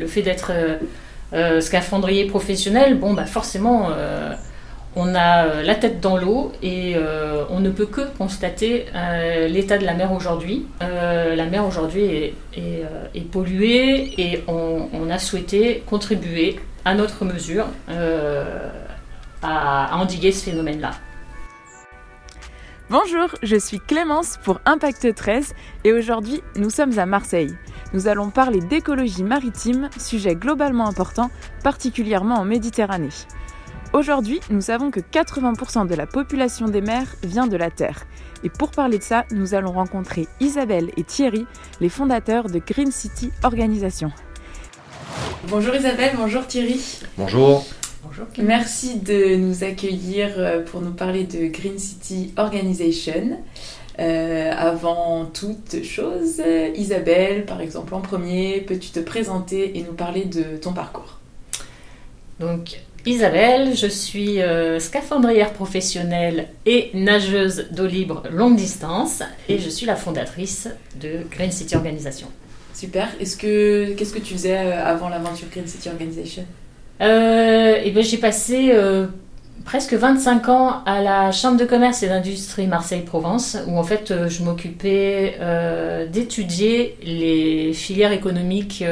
Le fait d'être scaphandrier professionnel, bon, bah forcément, on a la tête dans l'eau et on ne peut que constater l'état de la mer aujourd'hui. la mer aujourd'hui est, polluée et on, a souhaité contribuer à notre mesure à endiguer ce phénomène-là. Bonjour, je suis Clémence pour Impact 13 et aujourd'hui nous sommes à Marseille. Nous allons parler d'écologie maritime, sujet globalement important, particulièrement en Méditerranée. Aujourd'hui, nous savons que 80% de la population des mers vient de la Terre. Et pour parler de ça, nous allons rencontrer Isabelle et Thierry, les fondateurs de Green City Organisation. Bonjour Isabelle, bonjour Thierry. Bonjour. Bonjour. Merci de nous accueillir euh, pour nous parler de Green City Organization. Euh, avant toute chose, Isabelle, par exemple, en premier, peux-tu te présenter et nous parler de ton parcours? Donc, Isabelle, je suis euh, scaphandrière professionnelle et nageuse d'eau libre longue distance et je suis la fondatrice de Green City Organization. Super. Est-ce que qu'est-ce que tu faisais avant l'aventure Green City Organization? Euh, et ben, J'ai passé euh, presque 25 ans à la Chambre de commerce et d'industrie Marseille-Provence, où en fait euh, je m'occupais d'étudier les filières économiques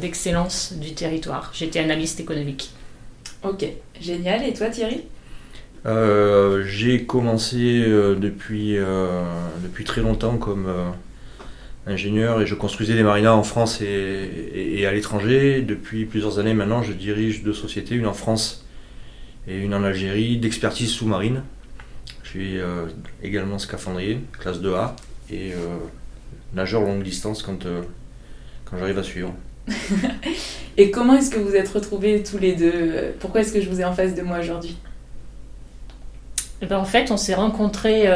d'excellence du territoire. J'étais analyste économique. Ok, génial. Et toi Thierry? J'ai commencé depuis, depuis très longtemps comme ingénieur et je construisais des marinas en France et, à l'étranger. Depuis plusieurs années maintenant, je dirige deux sociétés, une en France et une en Algérie, d'expertise sous-marine. Je suis euh, également scaphandrier, classe 2A, et euh, nageur longue distance quand, euh, quand j'arrive à suivre. et comment est-ce que vous êtes retrouvés tous les deux? Pourquoi est-ce que je vous ai en face de moi aujourd'hui? Eh ben, En fait, on s'est rencontrés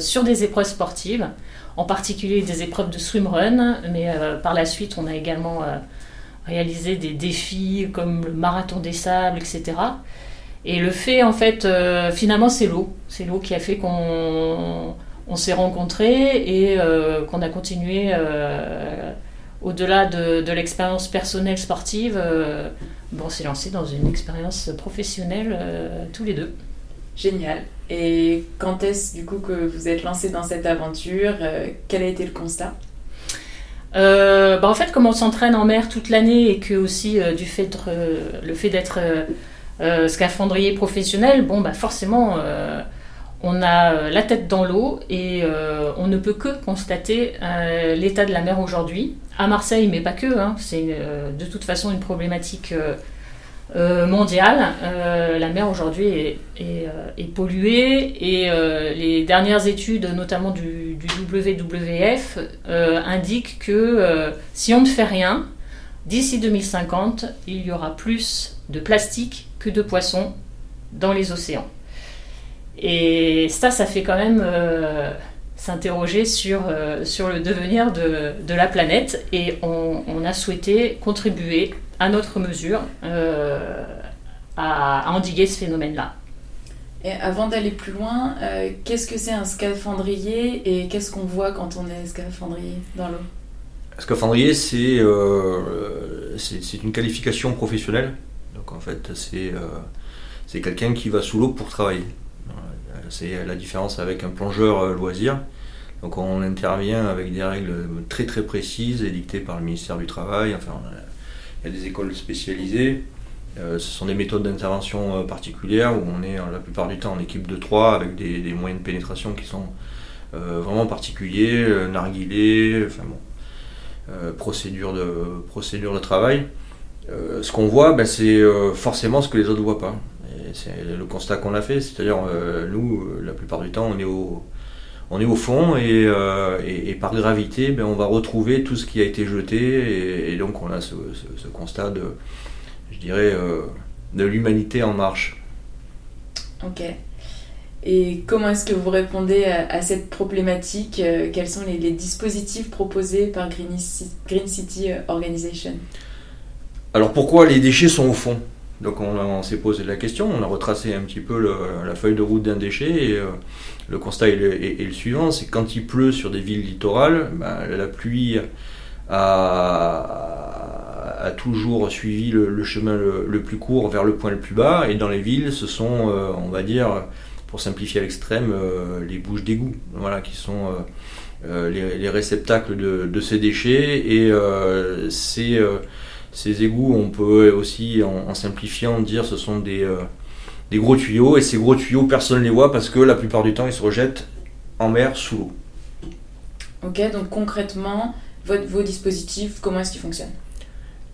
sur des épreuves sportives en particulier des épreuves de swimrun, mais euh, par la suite, on a également euh, réalisé des défis comme le marathon des sables, etc. Et le fait, en fait, euh, finalement, c'est l'eau. C'est l'eau qui a fait qu'on on, s'est rencontrés et qu'on a continué au-delà de, de l'expérience personnelle sportive. bon, on s'est lancé dans une expérience professionnelle tous les deux. Génial. Et quand est-ce du coup que vous êtes lancé dans cette aventure euh, Quel a été le constat? Euh, bah en fait, comme on s'entraîne en mer toute l'année et que aussi euh, du fait le fait d'être scaphandrier professionnel, bon bah forcément on a la tête dans l'eau et on ne peut que constater l'état de la mer aujourd'hui à Marseille, mais pas que. Hein, c'est de toute façon une problématique euh, mondiale. Euh, la mer aujourd'hui est, euh, polluée et les dernières études, notamment du, WWF, indiquent que si on ne fait rien, d'ici 2050, il y aura plus de plastique que de poissons dans les océans. Et ça, ça fait quand même s'interroger sur, sur le devenir de, de, la planète et on, on a souhaité contribuer à notre mesure euh, à, endiguer ce phénomène-là. Et avant d'aller plus loin, euh, qu'est-ce que c'est un scaphandrier et qu'est-ce qu'on voit quand on est scaphandrier dans l'eau? Scaphandrier, c'est euh, c'est une qualification professionnelle. En fait, c'est c'est quelqu'un qui va sous l'eau pour travailler. C'est la différence avec un plongeur loisir. Donc on intervient avec des règles très très précises édictées par le ministère du Travail. Enfin, il y a des écoles spécialisées. Euh, ce sont des méthodes d'intervention euh, particulières où on est la plupart du temps en équipe de trois avec des, moyens de pénétration qui sont euh, vraiment particuliers, narguilés, enfin bon, procédure, de, procédure de travail. Ce qu'on voit, ben, c'est forcément ce que les autres ne voient pas. c'est le constat qu'on a fait, c'est-à-dire nous, la plupart du temps, on est au, on est au fond et, euh, par gravité, ben, on va retrouver tout ce qui a été jeté et, donc on a ce, constat de, je dirais, euh, de l'humanité en marche. Ok. Et comment est-ce que vous répondez à, cette problématique euh, Quels sont les, dispositifs proposés par Green, City Organization? Alors pourquoi les déchets sont au fond? Donc on, s'est posé la question, on a retracé un petit peu la feuille de route d'un déchet et le constat est le, suivant, c'est quand il pleut sur des villes littorales, ben, la pluie a, toujours suivi le, chemin le, plus court vers le point le plus bas, et dans les villes, ce sont, on va dire, pour simplifier à l'extrême, les bouches d'égout, voilà, qui sont les, réceptacles de, ces déchets, et ces, ces égouts, on peut aussi, en, simplifiant, dire ce sont des, des gros tuyaux, et ces gros tuyaux, personne ne les voit parce que la plupart du temps, ils se rejettent en mer sous l'eau. Ok, donc concrètement, vos dispositifs, comment est-ce qu'ils fonctionnent?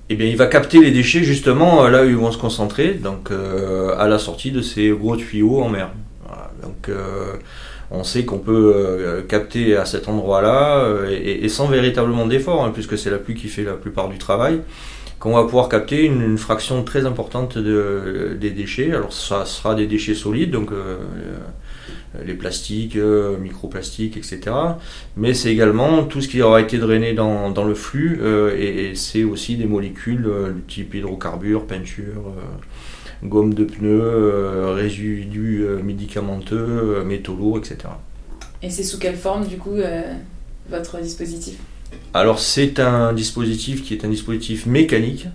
Eh bien, il va capter les déchets justement là où ils vont se concentrer, donc euh, à la sortie de ces gros tuyaux en mer. donc, euh, on sait qu'on peut euh, capter à cet endroit-là et, sans véritablement d'effort, hein, puisque c'est la pluie qui fait la plupart du travail, qu'on va pouvoir capter une, fraction très importante de, des déchets. Alors, ça sera des déchets solides, donc euh, les plastiques, euh, microplastiques, etc. Mais c'est également tout ce qui aura été drainé dans, le flux euh, et, c'est aussi des molécules du type hydrocarbures, peinture, gomme de pneus, résidus médicamenteux, métaux lourds, etc. Et c'est sous quelle forme du coup votre dispositif? Alors c'est un dispositif qui est un dispositif mécanique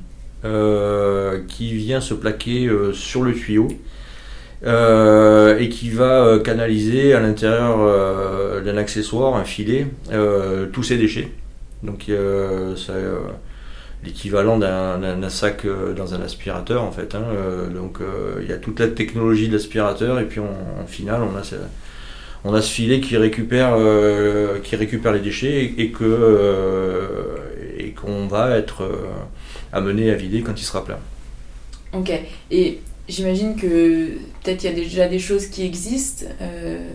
qui vient se plaquer sur le tuyau euh, et qui va euh, canaliser à l'intérieur euh, d'un accessoire, un filet, tous ces déchets. Donc c'est l'équivalent d'un sac dans un aspirateur en fait. Hein. donc il y a toute la technologie de l'aspirateur et puis en final on a on a ce filet qui récupère, qui récupère les déchets et, et que et qu'on va être amené à vider quand il sera plein. Ok. Et J'imagine que peut-être il y a déjà des choses qui existent. Euh,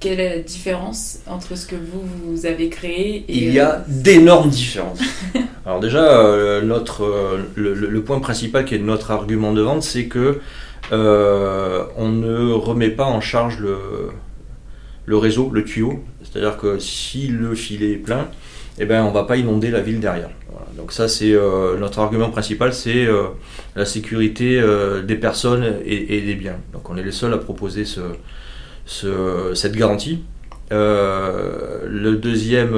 quelle est la différence entre ce que vous, vous avez créé et Il y a euh, d'énormes différences. Alors déjà, euh, notre, le, point principal qui est notre argument de vente, c'est que on ne remet pas en charge le, réseau, le tuyau. C'est-à-dire que si le filet est plein, eh ben, on ne va pas inonder la ville derrière. Donc ça, c'est euh, notre argument principal, c'est euh, la sécurité euh, des personnes et, des biens. Donc on est les seuls à proposer cette garantie. le deuxième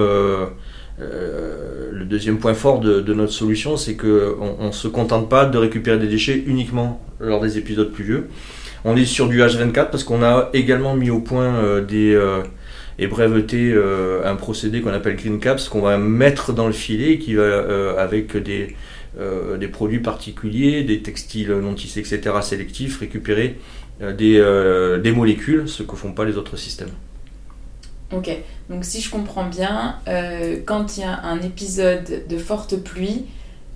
le deuxième point fort de, notre solution, c'est qu'on ne se contente pas de récupérer des déchets uniquement lors des épisodes pluvieux. On est sur du H24 parce qu'on a également mis au point des, et breveter euh, un procédé qu'on appelle Green Caps qu'on va mettre dans le filet qui va euh, avec des, euh, des produits particuliers, des textiles non tissés, etc. sélectifs, récupérer des, des molécules, ce que font pas les autres systèmes. Ok, donc si je comprends bien, quand il y a un épisode de forte pluie,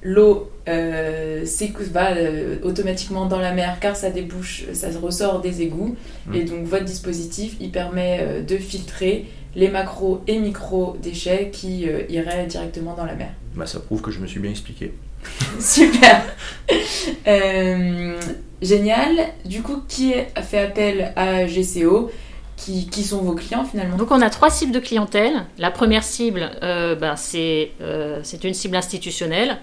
l'eau euh, va euh, automatiquement dans la mer car ça débouche, ça ressort des égouts. Mm. Et donc votre dispositif, il permet euh, de filtrer les macro et micro déchets qui euh, iraient directement dans la mer. Bah, ça prouve que je me suis bien expliqué. Super. génial. Du coup, qui a fait appel à GCO qui, sont vos clients finalement Donc on a trois cibles de clientèle. La première cible, ben, c'est une cible institutionnelle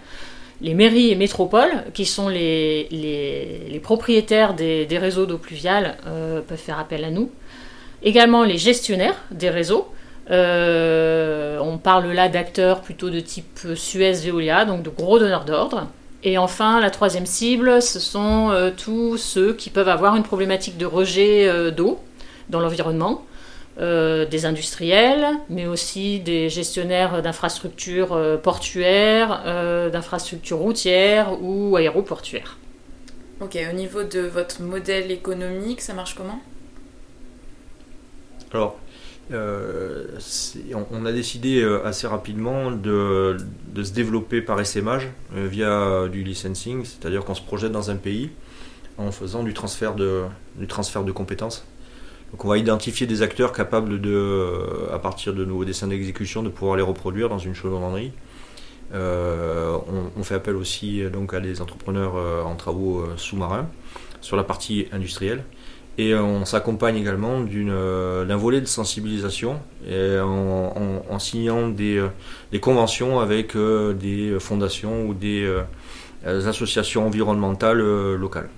les mairies et métropoles, qui sont les, propriétaires des, réseaux d'eau pluviale, euh, peuvent faire appel à nous. Également les gestionnaires des réseaux. Euh, on parle là d'acteurs plutôt de type Suez, Veolia, donc de gros donneurs d'ordre. Et enfin, la troisième cible, ce sont euh, tous ceux qui peuvent avoir une problématique de rejet d'eau dans l'environnement. Euh, des industriels, mais aussi des gestionnaires d'infrastructures euh, portuaires, euh, d'infrastructures routières ou aéroportuaires. Ok, au niveau de votre modèle économique, ça marche comment? Alors, on, a décidé assez rapidement de, se développer par SMH via du licensing, c'est-à-dire qu'on se projette dans un pays en faisant du transfert de, du transfert de compétences. Donc on va identifier des acteurs capables de, euh, à partir de nos dessins d'exécution, de pouvoir les reproduire dans une chaudronnerie. Euh, on, fait appel aussi euh, donc à des entrepreneurs en travaux sous-marins sur la partie industrielle. Et on s'accompagne également d'un volet de sensibilisation en, signant des, conventions avec des fondations ou des associations environnementales locales.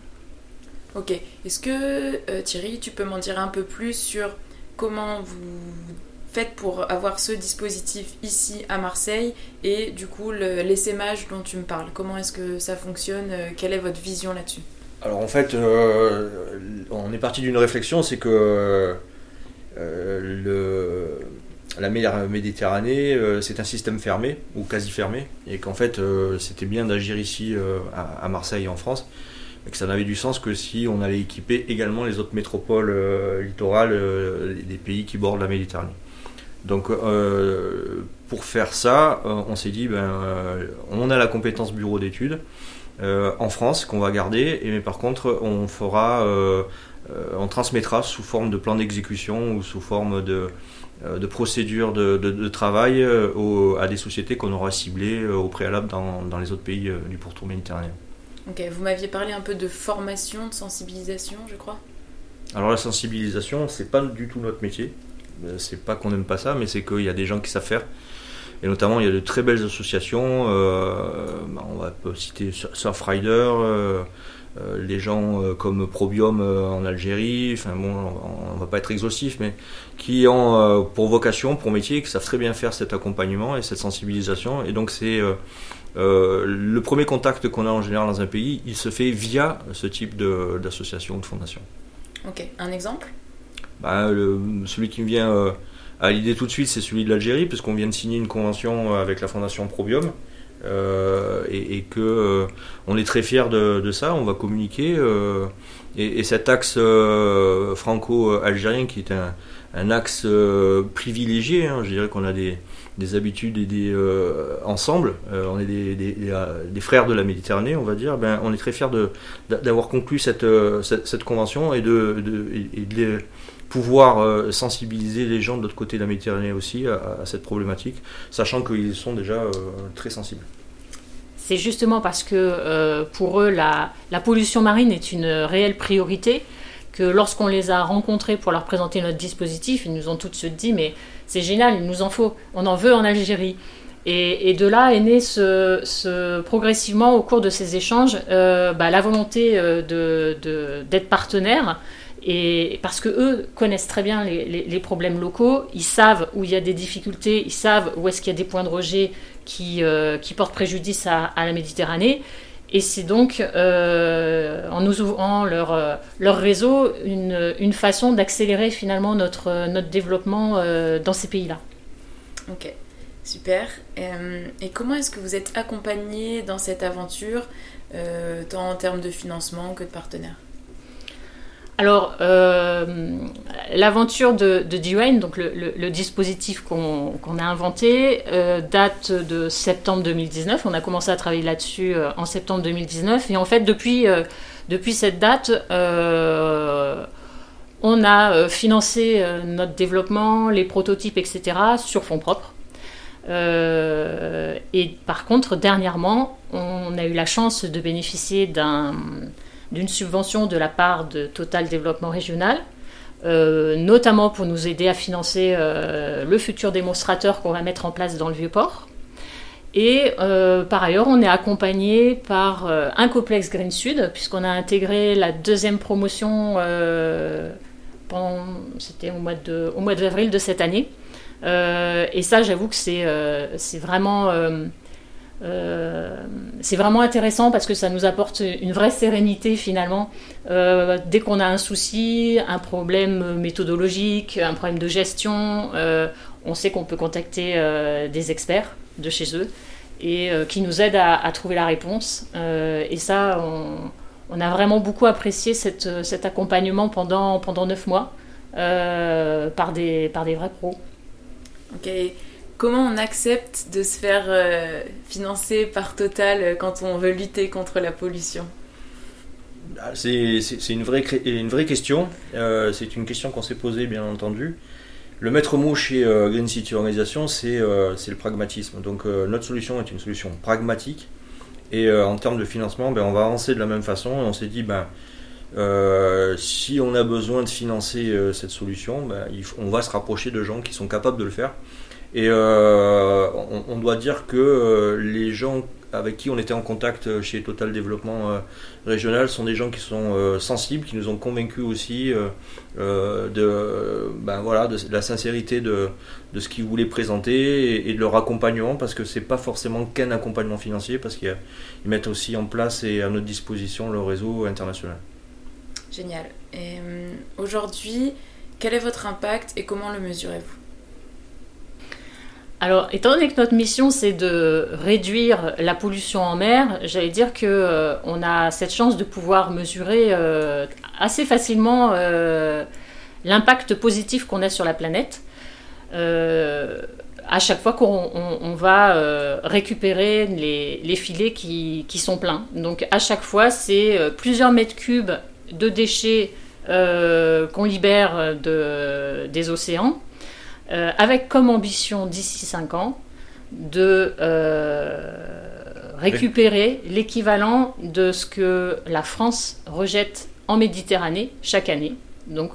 Ok. Est-ce que euh, Thierry, tu peux m'en dire un peu plus sur comment vous faites pour avoir ce dispositif ici à Marseille et du coup l'essaimage dont tu me parles? Comment est-ce que ça fonctionne? Quelle est votre vision là-dessus? Alors en fait, on est parti d'une réflexion, c'est que la mer Méditerranée, c'est un système fermé ou quasi fermé, et qu'en fait, c'était bien d'agir ici à, Marseille en France, et que ça n'avait du sens que si on allait équiper également les autres métropoles littorales des pays qui bordent la Méditerranée. Donc euh, pour faire ça, euh, on s'est dit, ben, euh, on a la compétence bureau d'études en France qu'on va garder, et mais par contre on fera, on transmettra sous forme de plan d'exécution ou sous forme de, de procédure de, travail à des sociétés qu'on aura ciblées au préalable dans, dans, les autres pays du pourtour méditerranéen. Ok, vous m'aviez parlé un peu de formation, de sensibilisation, je crois. Alors la sensibilisation, c'est pas du tout notre métier. Euh, c'est pas qu'on n'aime pas ça, mais c'est qu'il y a des gens qui savent faire. Et notamment, il y a de très belles associations. Euh, bah, on va citer Surfrider, euh, euh, gens comme Probium en Algérie. Enfin bon, on, ne va pas être exhaustif, mais qui ont pour vocation, pour métier, qui savent très bien faire cet accompagnement et cette sensibilisation. Et donc, c'est le premier contact qu'on a en général dans un pays, il se fait via ce type d'association ou de fondation. Ok, un exemple? Bah, celui qui me vient euh, à l'idée tout de suite, c'est celui de l'Algérie, puisqu'on vient de signer une convention euh, avec la fondation Probium. Euh, et, et, que on est très fiers de, ça, on va communiquer. Et, cet axe franco-algérien qui est un, axe privilégié, hein, je dirais qu'on a des, habitudes et des ensemble, on est des, frères de la Méditerranée, on va dire. Ben, on est très fiers d'avoir conclu cette, cette, convention et de, de, et de pouvoir euh, sensibiliser les gens de l'autre côté de la Méditerranée aussi à, cette problématique, sachant qu'ils sont déjà euh, très sensibles. C'est justement parce que euh, pour eux, la, la, pollution marine est une réelle priorité que lorsqu'on les a rencontrés pour leur présenter notre dispositif, ils nous ont tout de suite dit mais c'est génial, il nous en faut, on en veut en Algérie. Et, de là est né ce, progressivement au cours de ces échanges bah, la volonté d'être de, d'être partenaire et parce que eux connaissent très bien les, problèmes locaux, ils savent où il y a des difficultés, ils savent où est-ce qu'il y a des points de rejet qui, euh, qui portent préjudice à, la Méditerranée. Et c'est donc euh, en nous ouvrant leur, euh, leur réseau une, une façon d'accélérer finalement notre, notre développement dans ces pays-là. Ok, super. et comment est-ce que vous êtes accompagné dans cette aventure, tant en termes de financement que de partenaires? Alors, euh, l'aventure de, de donc le, dispositif qu'on a inventé, euh, date de septembre 2019. On a commencé à travailler là-dessus euh, en septembre 2019. Et en fait, depuis, depuis cette date, on a financé notre développement, les prototypes, etc., sur fonds propres. et par contre, dernièrement, on a eu la chance de bénéficier d'un d'une subvention de la part de Total Développement Régional, euh, notamment pour nous aider à financer euh, le futur démonstrateur qu'on va mettre en place dans le Vieux-Port. Et euh, par ailleurs, on est accompagné par un complexe Green Sud, puisqu'on a intégré la deuxième promotion, c'était au mois de, au mois d'avril de cette année. et ça, j'avoue que c'est, c'est vraiment euh, c'est vraiment intéressant parce que ça nous apporte une vraie sérénité finalement. Euh, dès qu'on a un souci, un problème méthodologique, un problème de gestion, euh, on sait qu'on peut contacter des experts de chez eux et qui nous aident à, trouver la réponse. et ça, on, a vraiment beaucoup apprécié cet accompagnement pendant, pendant 9 mois par, des, par des vrais pros. Ok. Comment on accepte de se faire euh, financer par Total euh, quand on veut lutter contre la pollution? Ah, c'est, une, vraie, question. Euh, c'est une question qu'on s'est posée, bien entendu. Le maître mot chez Green City Organisation, c'est, le pragmatisme. Donc notre solution est une solution pragmatique. Et en termes de financement, ben, on va avancer de la même façon. on s'est dit, ben, si on a besoin de financer cette solution, ben, on va se rapprocher de gens qui sont capables de le faire. Et euh, on, doit dire que euh, les gens avec qui on était en contact chez Total Développement Régional sont des gens qui sont sensibles, qui nous ont convaincus aussi de, ben la sincérité de, ce qu'ils voulaient présenter et, de leur accompagnement, parce que c'est pas forcément qu'un accompagnement financier, parce qu'ils mettent aussi en place et à notre disposition le réseau international. Génial. Et aujourd'hui, quel est votre impact et comment le mesurez-vous? Alors, étant donné que notre mission c'est de réduire la pollution en mer, j'allais dire que euh, on a cette chance de pouvoir mesurer euh, assez facilement euh, l'impact positif qu'on a sur la planète. à chaque fois qu'on va récupérer les, filets qui, sont pleins. Donc à chaque fois, c'est plusieurs mètres cubes de déchets qu'on libère de, des océans euh, avec comme ambition d'ici 5 ans de euh, récupérer l'équivalent de ce que la France rejette en Méditerranée chaque année. Donc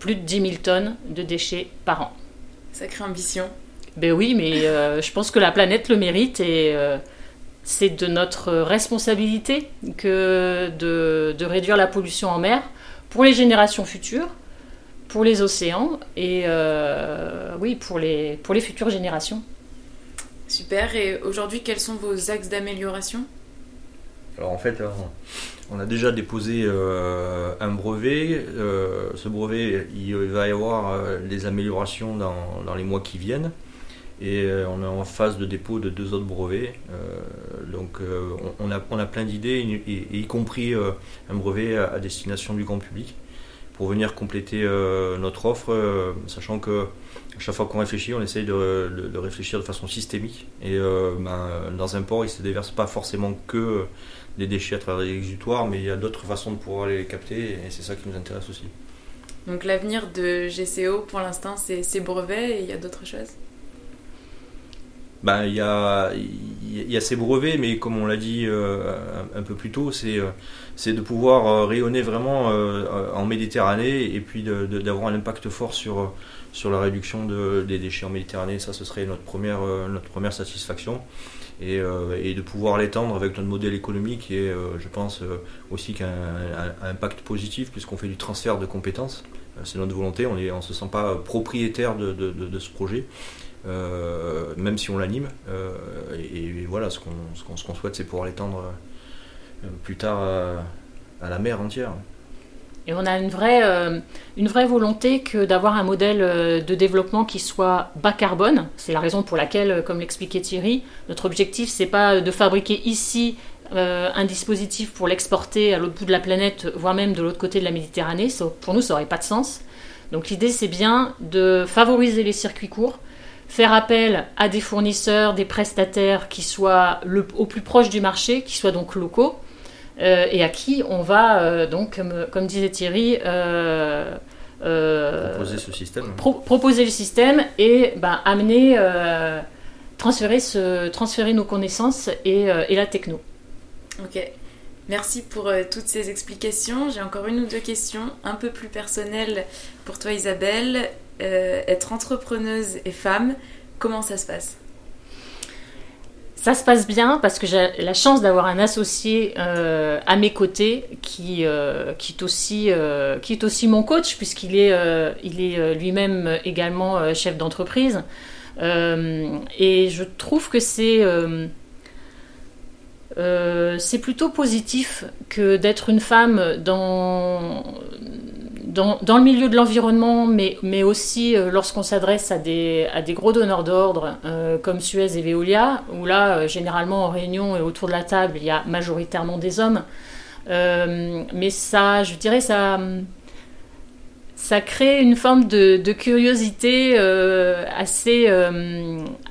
plus de 10 000 tonnes de déchets par an. Sacrée ambition. Ben oui, mais euh, je pense que la planète le mérite et c'est de notre responsabilité que de, de, réduire la pollution en mer pour les générations futures pour les océans et euh, oui, pour les, pour les futures générations. Super. Et aujourd'hui, quels sont vos axes d'amélioration? Alors en fait, on a déjà déposé euh, un brevet. Euh, ce brevet, il va y avoir des améliorations dans, dans, les mois qui viennent. Et on est en phase de dépôt de deux autres brevets. donc on, a, on a plein d'idées, y, compris un brevet à destination du grand public pour venir compléter euh, notre offre, euh, sachant que chaque fois qu'on réfléchit, on essaye de, réfléchir de façon systémique. Et euh, ben, dans un port, il ne se déverse pas forcément que des déchets à travers les exutoires, mais il y a d'autres façons de pouvoir les capter, et c'est ça qui nous intéresse aussi. Donc l'avenir de GCO, pour l'instant, c'est ces brevets, et il y a d'autres choses? Ben, il, y a, y a ces brevets, mais comme on l'a dit un, peu plus tôt, c'est c'est de pouvoir euh, rayonner vraiment euh, en Méditerranée et puis d'avoir un impact fort sur, sur la réduction des déchets en Méditerranée. Ça, ce serait notre première, euh, notre première satisfaction. Et, et de pouvoir l'étendre avec notre modèle économique qui est, je pense, aussi qu'un un, impact positif puisqu'on fait du transfert de compétences. C'est notre volonté, on ne on se sent pas propriétaire de, de, de, ce projet. Même si on l'anime. et, voilà, ce qu'on ce qu'on souhaite, c'est pouvoir l'étendre euh, plus tard euh, à la mer entière. Et on a une vraie, euh, une vraie volonté que d'avoir un modèle de développement qui soit bas carbone. C'est la raison pour laquelle, comme l'expliquait Thierry, notre objectif c'est pas de fabriquer ici un dispositif pour l'exporter à l'autre bout de la planète, voire même de l'autre côté de la Méditerranée. pour nous, ça n'aurait pas de sens. Donc l'idée c'est bien de favoriser les circuits courts, faire appel à des fournisseurs, des prestataires qui soient le, au plus proche du marché, qui soient donc locaux euh, et à qui on va, euh, donc, comme, disait Thierry, euh, proposer ce système. proposer le système et ben, amener, transférer, ce, transférer nos connaissances et, et la techno. Ok. Merci pour toutes ces explications. J'ai encore une ou deux questions un peu plus personnelles pour toi Isabelle. Être entrepreneuse et femme, comment ça se passe? Ça se passe bien parce que j'ai la chance d'avoir un associé euh, à mes côtés qui, euh, est aussi, euh, qui est aussi mon coach puisqu'il est, est lui-même également chef d'entreprise. et je trouve que c'est c'est plutôt positif que d'être une femme dans, dans, le milieu de l'environnement, mais, mais aussi euh, lorsqu'on s'adresse à des, à des gros donneurs d'ordre euh, comme Suez et Veolia, où là, euh, généralement en réunion et autour de la table, il y a majoritairement des hommes. mais ça, je dirais, ça, ça crée une forme de, de curiosité assez,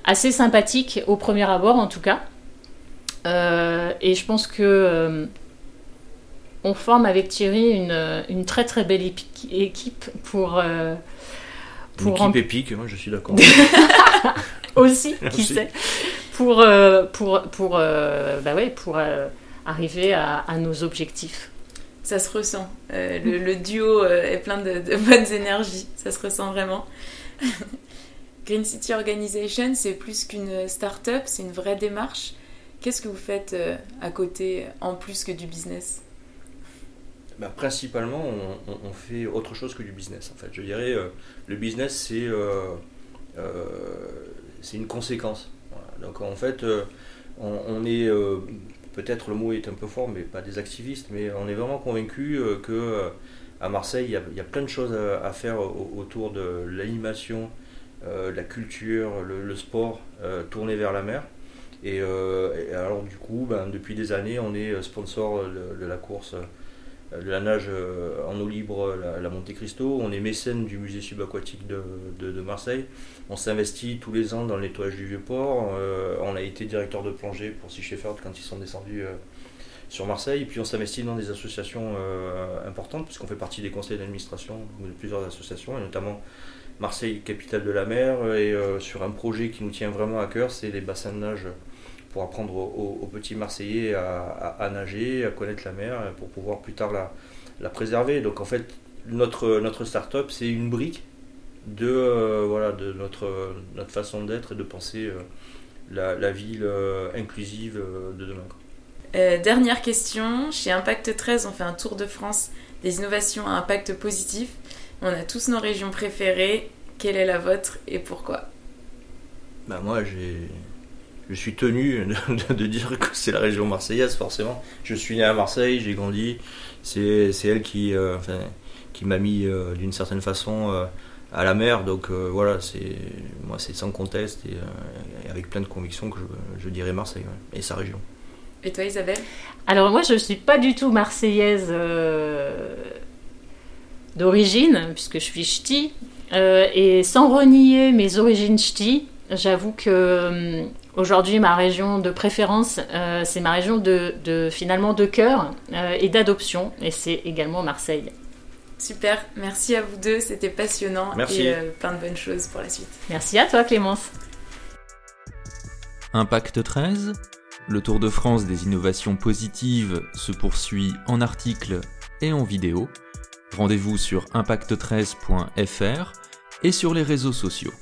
assez sympathique au premier abord, en tout cas. et je pense que on forme avec Thierry une, très très belle équipe pour. Euh, pour une équipe épique, moi je suis d'accord. Aussi, qui sait. Pour, euh, pour, pour, euh, bah ouais, pour arriver à, nos objectifs. Ça se ressent. Le, duo est plein de, de, bonnes énergies. Ça se ressent vraiment. Green City Organization, c'est plus qu'une start-up, c'est une vraie démarche. Qu'est-ce que vous faites euh, à côté en plus que du business? Bah, Principalement, on, fait autre chose que du business. En fait, je dirais, le business c'est c'est une conséquence. Donc en fait, on, est peut-être le mot est un peu fort, mais pas des activistes, mais on est vraiment convaincu que à Marseille, il y, a, plein de choses à, faire autour de l'animation, euh, la culture, le, sport euh, tourné vers la mer. Euh, et, alors du coup, ben, depuis des années, on est sponsor de, la course la nage en eau libre, la, Monte Cristo. On est mécène du musée subaquatique de, Marseille. On s'investit tous les ans dans le nettoyage du vieux port. on a été directeur de plongée pour Sea Shepherd quand ils sont descendus sur Marseille. Puis on s'investit dans des associations importantes, puisqu'on fait partie des conseils d'administration de plusieurs associations, et notamment Marseille, capitale de la mer, et euh, sur un projet qui nous tient vraiment à cœur, c'est les bassins de nage pour apprendre aux, petits Marseillais à, nager, à connaître la mer, pour pouvoir plus tard la, préserver. Donc en fait, notre, notre start-up, c'est une brique de, euh, voilà, de notre, notre façon d'être et de penser euh, la, ville inclusive de demain. dernière question, chez Impact 13, on fait un tour de France des innovations à impact positif. On a tous nos régions préférées. Quelle est la vôtre et pourquoi? Bah Moi, je suis tenu de, dire que c'est la région marseillaise, forcément. Je suis né à Marseille, j'ai grandi. C'est elle qui, euh, qui m'a mis euh, d'une certaine façon euh, à la mer. Donc voilà, c'est moi c'est sans conteste et, avec plein de convictions que je, dirais Marseille et sa région. Et toi Isabelle? Alors moi je ne suis pas du tout marseillaise d'origine, puisque je suis ch'ti. Euh, et sans renier mes origines ch'ti, j'avoue que euh, aujourd'hui ma région de préférence, euh, c'est ma région de, finalement de cœur et d'adoption, et c'est également Marseille. Super, merci à vous deux, c'était passionnant merci. et plein de bonnes choses pour la suite. Merci à toi Clémence. Impact 13, le Tour de France des innovations positives se poursuit en articles et en vidéo. Rendez-vous sur impact13.fr et sur les réseaux sociaux.